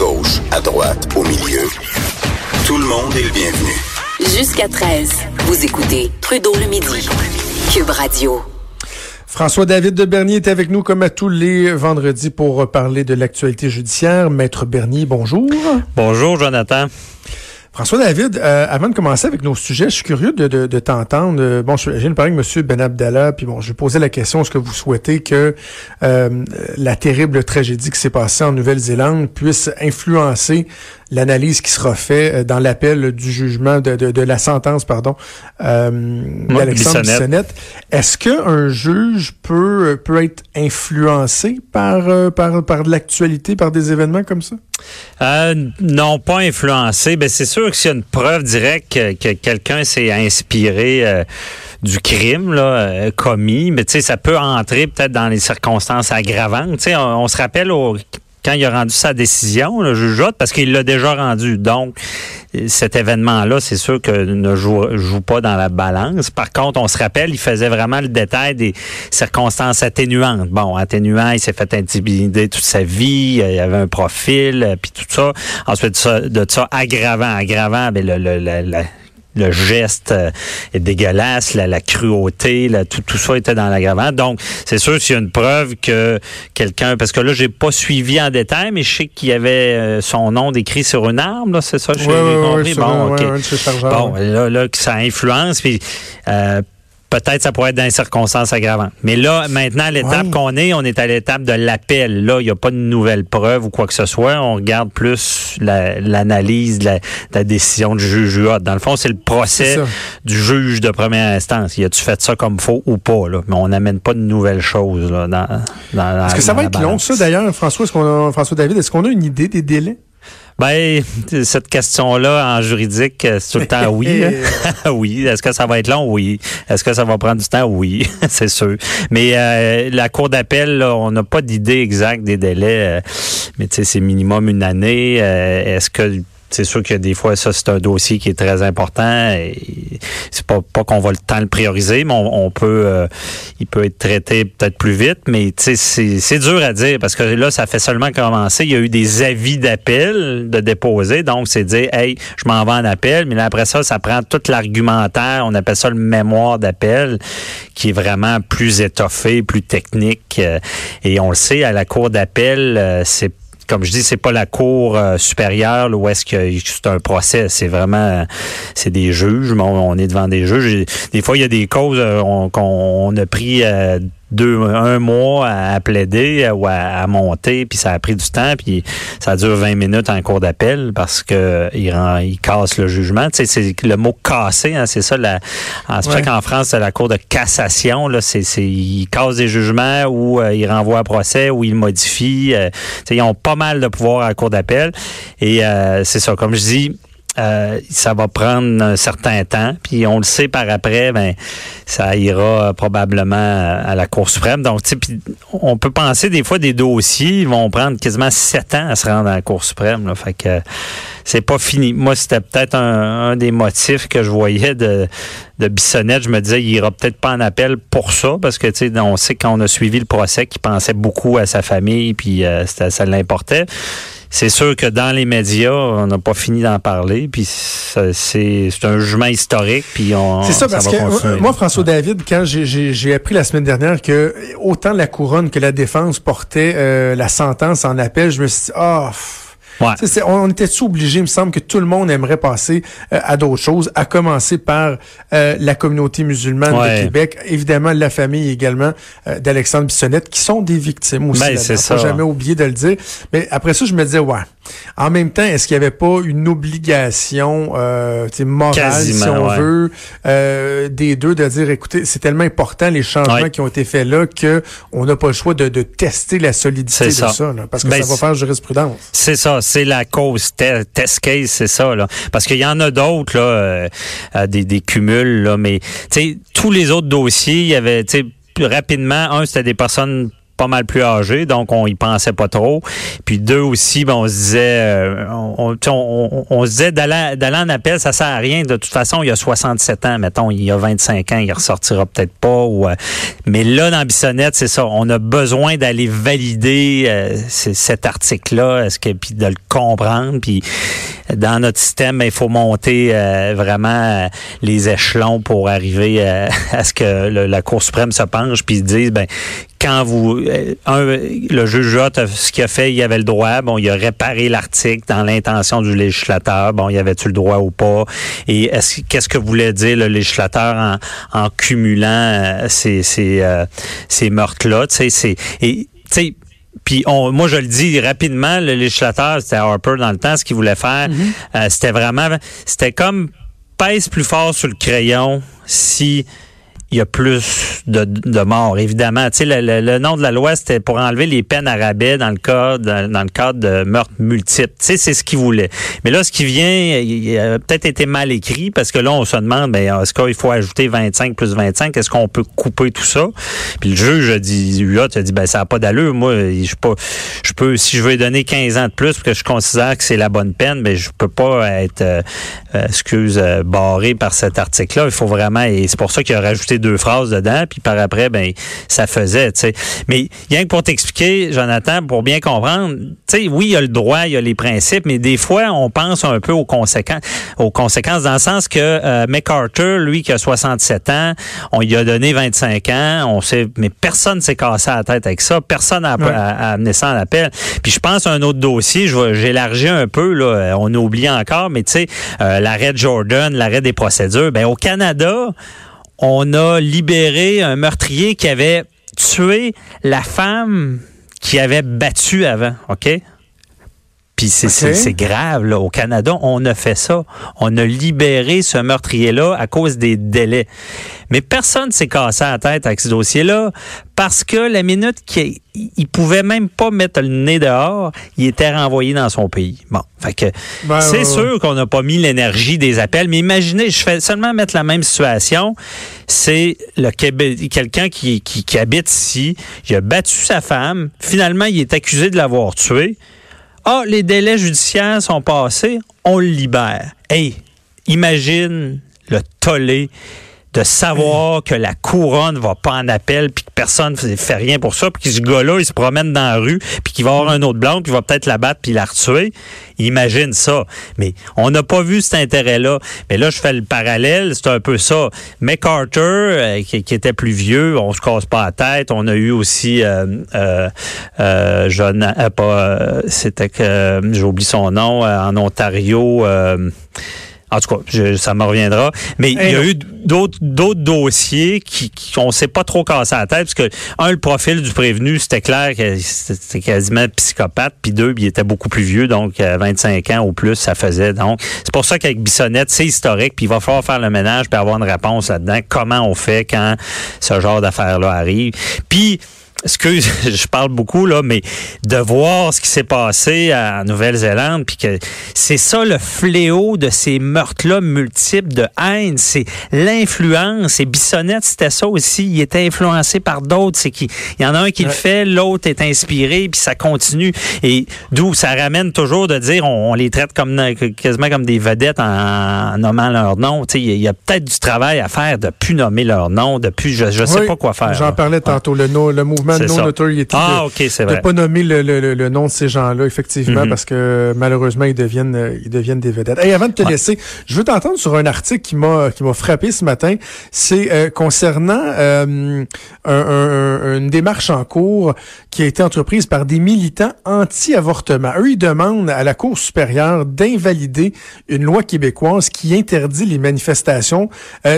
gauche, à droite, au milieu. Tout le monde est le bienvenu. Jusqu'à 13, vous écoutez Trudeau le midi. Cube Radio. François-David de Bernier est avec nous comme à tous les vendredis pour parler de l'actualité judiciaire. Maître Bernier, bonjour. Bonjour, Jonathan. François David, euh, avant de commencer avec nos sujets, je suis curieux de, de, de t'entendre. Euh, bon, je viens de parler avec M. Ben Abdallah, puis bon, je vais poser la question est-ce que vous souhaitez que euh, la terrible tragédie qui s'est passée en Nouvelle-Zélande puisse influencer l'analyse qui sera faite dans l'appel du jugement de, de, de, la sentence, pardon, euh, d'Alexandre Bissonnette. Est-ce qu'un juge peut peut être influencé par par par de l'actualité, par des événements comme ça? Euh, non, pas influencé. Ben, c'est sûr que s'il y a une preuve directe que, que quelqu'un s'est inspiré euh, du crime euh, commis, mais ça peut entrer peut-être dans les circonstances aggravantes. On, se rappelle au quand il a rendu sa décision, le juge parce qu'il l'a déjà rendu. Donc, cet événement-là, c'est sûr que ne joue, pas dans la balance. Par contre, on se rappelle, il faisait vraiment le détail des circonstances atténuantes. Bon, atténuant, il s'est fait intimider toute sa vie, il avait un profil, puis tout ça. Ensuite de ça, aggravant, aggravant, ben le, le, le, le geste euh, est dégueulasse, la, la cruauté, la, tout, tout ça était dans l'aggravant. Donc, c'est sûr s'il y a une preuve que quelqu'un, parce que là, j'ai pas suivi en détail, mais je sais qu'il y avait euh, son nom décrit sur une arme, là, c'est ça? Oui, oui, oui, bon, okay. bon, là, là, que ça influence, puis euh, peut-être ça pourrait être dans les circonstances aggravantes. Mais là, maintenant, à l'étape ouais. qu'on est, on est à l'étape de l'appel. Là, il n'y a pas de nouvelle preuve ou quoi que ce soit. On regarde plus l'analyse la, de, la, de, la, décision du juge Dans le fond, c'est le procès du juge de première instance. Y a-tu fait ça comme faux ou pas? Là? Mais on n'amène pas de nouvelles choses là, dans, dans Est-ce que ça va être long, ça, d'ailleurs, François, est a, François David? Est-ce qu'on a une idée des délais? Ben, cette question-là en juridique, c'est tout le temps oui. Oui. Est-ce que ça va être long? Oui. Est-ce que ça va prendre du temps? Oui, c'est sûr. Mais euh, la Cour d'appel, on n'a pas d'idée exacte des délais. Euh, mais tu sais, c'est minimum une année. Euh, Est-ce que c'est sûr que des fois, ça, c'est un dossier qui est très important. C'est pas, pas qu'on va le temps le prioriser, mais on, peut, euh, il peut être traité peut-être plus vite. Mais c'est dur à dire parce que là, ça fait seulement commencer. Il y a eu des avis d'appel de déposer. Donc, c'est dire, hey, je m'en vais en appel. Mais là, après ça, ça prend tout l'argumentaire. On appelle ça le mémoire d'appel, qui est vraiment plus étoffé, plus technique. Et on le sait, à la cour d'appel, euh, c'est comme je dis, c'est pas la cour euh, supérieure là, est-ce que c'est un procès. C'est vraiment, c'est des juges. On, on, est devant des juges. Des fois, il y a des causes qu'on on a pris euh, deux, un mois à, plaider ou à, à, monter, puis ça a pris du temps, puis ça dure 20 minutes en cours d'appel parce que il, rend, il casse le jugement. Tu sais, c'est le mot casser, hein, c'est ça. La, c'est ouais. qu'en France, c'est la cour de cassation. Là, c'est, c'est il casse des jugements ou euh, il renvoie à procès ou il modifie. Euh, tu sais, ils ont pas mal de pouvoir à la cour d'appel et euh, c'est ça. Comme je dis euh, ça va prendre un certain temps. Puis on le sait par après, ben ça ira probablement à la Cour suprême. Donc, on peut penser des fois des dossiers vont prendre quasiment sept ans à se rendre à la Cour suprême. Là. Fait que c'est pas fini. Moi, c'était peut-être un, un, des motifs que je voyais de, de Bissonnette. Je me disais, il ira peut-être pas en appel pour ça, parce que tu sais, on sait qu'on a suivi le procès qu'il pensait beaucoup à sa famille, puis euh, ça l'importait c'est sûr que dans les médias, on n'a pas fini d'en parler, puis c'est un jugement historique, puis on. C'est ça, parce ça que moi, François David, quand j'ai appris la semaine dernière que autant la couronne que la défense portaient euh, la sentence en appel, je me suis dit, ah. Oh, Ouais. on était-tu obligé, il me semble que tout le monde aimerait passer euh, à d'autres choses, à commencer par euh, la communauté musulmane ouais. de Québec, évidemment la famille également euh, d'Alexandre Bissonnette, qui sont des victimes aussi. Ben, c'est ça. Jamais oublier de le dire. Mais après ça, je me disais, ouais. En même temps, est-ce qu'il n'y avait pas une obligation euh, morale, Quasiment, si on ouais. veut, euh, des deux, de dire, écoutez, c'est tellement important les changements qui ont été faits là que on n'a pas le choix de, de tester la solidité de ça, ça. là, parce que Ben, ça va faire jurisprudence. C'est ça, c'est la cause te- test case, c'est ça là. Parce qu'il y en a d'autres là, euh, euh, des, des cumuls là, mais tous les autres dossiers, il y avait rapidement un c'était des personnes pas mal plus âgé, donc on y pensait pas trop. Puis deux aussi, ben, on se disait, euh, on, se disait d'aller en appel, ça sert à rien. De toute façon, il y a 67 ans, mettons, il y a 25 ans, il ressortira peut-être pas. Euh, mais là, dans Bissonnette, c'est ça. On a besoin d'aller valider euh, cet article-là, est-ce que puis de le comprendre. Puis dans notre système, ben, il faut monter vraiment les échelons pour arriver à ce que la Cour suprême se penche puis dise ben quand vous euh, un, le juge ce qu'il a fait, il avait le droit, bon, il a réparé l'article dans l'intention du législateur, bon, il avait-tu le droit ou pas? Et est-ce qu'est-ce que voulait dire le législateur en, en cumulant euh, ces ces, euh, ces meurtres là, tu sais c'est et tu sais puis on, moi je le dis rapidement, le législateur, c'était Harper dans le temps, ce qu'il voulait faire, mm-hmm. c'était vraiment, c'était comme pèse plus fort sur le crayon si il y a plus de, de morts, évidemment. Tu sais, le, le, nom de la loi, c'était pour enlever les peines à rabais dans le cas dans, le cadre de meurtres multiples. Tu sais, c'est ce qu'il voulait. Mais là, ce qui vient, il a peut-être été mal écrit parce que là, on se demande, ben, est-ce qu'il faut ajouter 25 plus 25? Est-ce qu'on peut couper tout ça? Puis le juge a dit, UA, a dit, ben, ça n'a pas d'allure. Moi, je pas, je peux, si je veux donner 15 ans de plus parce que je considère que c'est la bonne peine, ben, je peux pas être, euh, euh, excuse, euh, barré par cet article-là. Il faut vraiment, et c'est pour ça qu'il a rajouté deux phrases dedans, puis par après, ben ça faisait, tu sais. Mais rien que pour t'expliquer, Jonathan, pour bien comprendre, tu sais, oui, il y a le droit, il y a les principes, mais des fois, on pense un peu aux conséquences, aux conséquences dans le sens que euh, MacArthur, lui, qui a 67 ans, on lui a donné 25 ans, on sait, mais personne s'est cassé la tête avec ça, personne n'a amené ça en appel. Puis je pense à un autre dossier, j'élargis un peu, là, on oublie encore, mais tu sais, euh, l'arrêt de Jordan, l'arrêt des procédures, ben au Canada, on a libéré un meurtrier qui avait tué la femme qui avait battu avant, OK? Puis c'est grave, là. Au Canada, on a fait ça. On a libéré ce meurtrier-là à cause des délais. Mais personne ne s'est cassé la tête avec ce dossier-là parce que la minute qu'il il pouvait même pas mettre le nez dehors, il était renvoyé dans son pays. Bon, fait que ben, c'est sûr qu'on n'a pas mis l'énergie des appels, mais imaginez, je fais seulement mettre la même situation, c'est le quelqu'un qui, qui, qui habite ici, il a battu sa femme, finalement il est accusé de l'avoir tué. Ah, les délais judiciaires sont passés, on le libère. Hey, imagine le tollé de savoir que la couronne va pas en appel puis que personne ne fait rien pour ça puis que ce gars-là il se promène dans la rue puis qu'il va avoir un autre blanc puis il va peut-être la battre puis la retuer. Imagine ça. Mais on n'a pas vu cet intérêt-là. Mais là je fais le parallèle c'est un peu ça. MacArthur euh, qui, était plus vieux on se casse pas la tête. On a eu aussi euh, euh, euh John pas c'était que j'ai oublié son nom en Ontario en tout cas, ça me reviendra. Mais il y a eu d'autres d'autres dossiers qui, qui on s'est pas trop cassé la tête parce que un le profil du prévenu c'était clair que c'était quasiment psychopathe puis deux il était beaucoup plus vieux donc 25 ans ou plus ça faisait. Donc c'est pour ça qu'avec Bissonnette c'est historique puis il va falloir faire le ménage puis avoir une réponse là-dedans. Comment on fait quand ce genre d'affaires là arrive? Puis excuse, je parle beaucoup là, mais de voir ce qui s'est passé en Nouvelle-Zélande, puis que c'est ça le fléau de ces meurtres-là multiples de haine, c'est l'influence. Et Bissonnette, c'était ça aussi. Il était influencé par d'autres. C'est qu'il y en a un qui le fait, l'autre est inspiré, puis ça continue. Et d'où ça ramène toujours de dire, on, les traite comme quasiment comme des vedettes en, nommant leur nom. Tu sais, il y a, peut-être du travail à faire de plus nommer leur nom, de plus, je, je sais pas quoi faire. J'en parlais tantôt, le, le mouvement de non-notoriété. Ah, de, pas nommer le, le, le, nom de ces gens-là, effectivement, mm-hmm. parce que malheureusement, ils deviennent, euh, ils deviennent des vedettes. Et avant de te laisser, je veux t'entendre sur un article qui m'a, qui m'a frappé ce matin. C'est euh, concernant euh, un, un, une démarche en cours qui a été entreprise par des militants anti-avortement. Eux, ils demandent à la Cour supérieure d'invalider une loi québécoise qui interdit les manifestations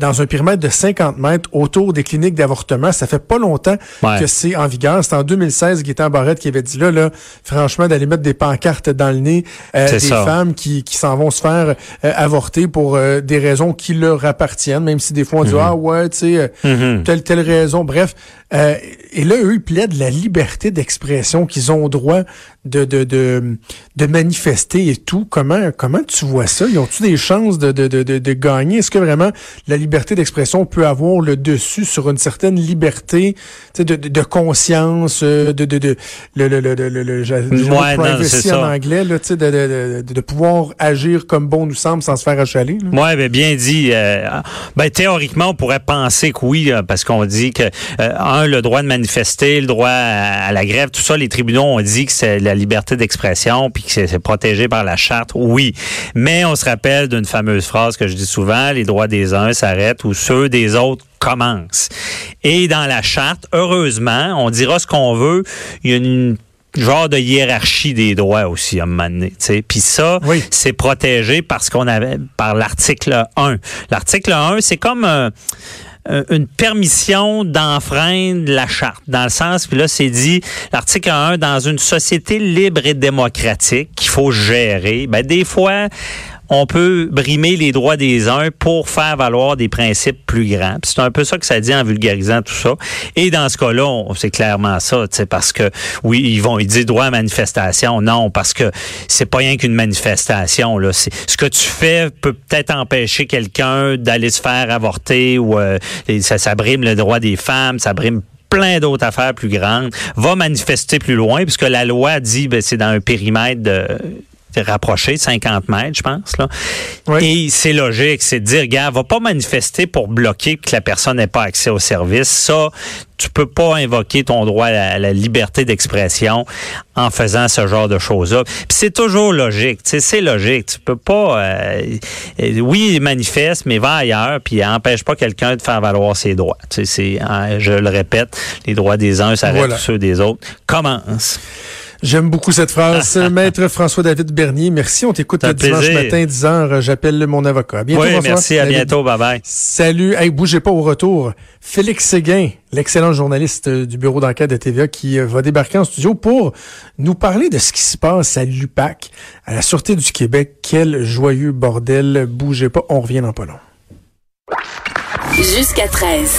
dans un périmètre de 50 mètres autour des cliniques d'avortement. Ça fait pas longtemps que c'est en vigueur. C'est en 2016, Gaétan Barrette qui avait dit là, là, franchement, d'aller mettre des pancartes dans le nez euh, des femmes qui, qui s'en vont se faire euh, avorter pour euh, des raisons qui leur appartiennent, même si des fois on dit, mm-hmm. ah ouais, tu sais, mm-hmm. telle, telle raison. Bref, et là, eux, ils plaident la liberté d'expression, qu'ils ont droit de, de, de, de, manifester et tout. Comment, comment tu vois ça? Ils ont-tu des chances de, de, de, de gagner? Est-ce que vraiment la liberté d'expression peut avoir le dessus sur une certaine liberté de, de, de conscience, de, de, de, le, le, le, le, privacy en anglais, là, de, de, de, pouvoir agir comme bon nous semble sans se faire achaler. Oui, ben, bien dit. Euh, ben, théoriquement, on pourrait penser que oui, parce qu'on dit que, euh, un, le droit de manifester, le droit à, la grève, tout ça, les tribunaux ont dit que c'est la liberté d'expression, puis que c'est protégé par la charte. Oui. Mais on se rappelle d'une fameuse phrase que je dis souvent, les droits des uns s'arrêtent ou ceux des autres commencent. Et dans la charte, heureusement, on dira ce qu'on veut, il y a une genre de hiérarchie des droits aussi à un moment donné. Puis ça, c'est protégé parce qu'on avait par l'article 1. L'article 1, c'est comme une permission d'enfreindre la charte, dans le sens, puis là, c'est dit, l'article 1, dans une société libre et démocratique qu'il faut gérer, ben, des fois, on peut brimer les droits des uns pour faire valoir des principes plus grands. C'est un peu ça que ça dit en vulgarisant tout ça. Et dans ce cas-là, c'est clairement ça, parce que oui, ils vont ils disent droit à manifestation. Non, parce que c'est pas rien qu'une manifestation. Là. Ce que tu fais peut peut-être empêcher quelqu'un d'aller se faire avorter ou euh, ça, ça brime le droit des femmes, ça brime plein d'autres affaires plus grandes, va manifester plus loin, puisque la loi dit ben, c'est dans un périmètre de rapproché, 50 mètres, je pense. Là. Et c'est logique, c'est de dire, gars, va pas manifester pour bloquer que la personne n'ait pas accès au service. Ça, tu peux pas invoquer ton droit à la, liberté d'expression en faisant ce genre de choses-là. Puis c'est toujours logique, c'est logique. Tu peux pas, euh, euh, oui, manifeste, mais va ailleurs, puis empêche pas quelqu'un de faire valoir ses droits. C'est, hein, je le répète, les droits des uns s'arrêtent voilà. ceux des autres. Commence. J'aime beaucoup cette phrase. Maître François-David Bernier, merci. On t'écoute le dimanche matin, 10 h. J'appelle mon avocat. À bientôt, oui, merci. À bientôt. Bye bye. Salut. Hey, bougez pas au retour. Félix Séguin, l'excellent journaliste du bureau d'enquête de TVA qui euh, va débarquer en studio pour nous parler de ce qui se passe à l'UPAC, à la Sûreté du Québec. Quel joyeux bordel. Bougez pas. On revient dans pas long. Jusqu'à 13.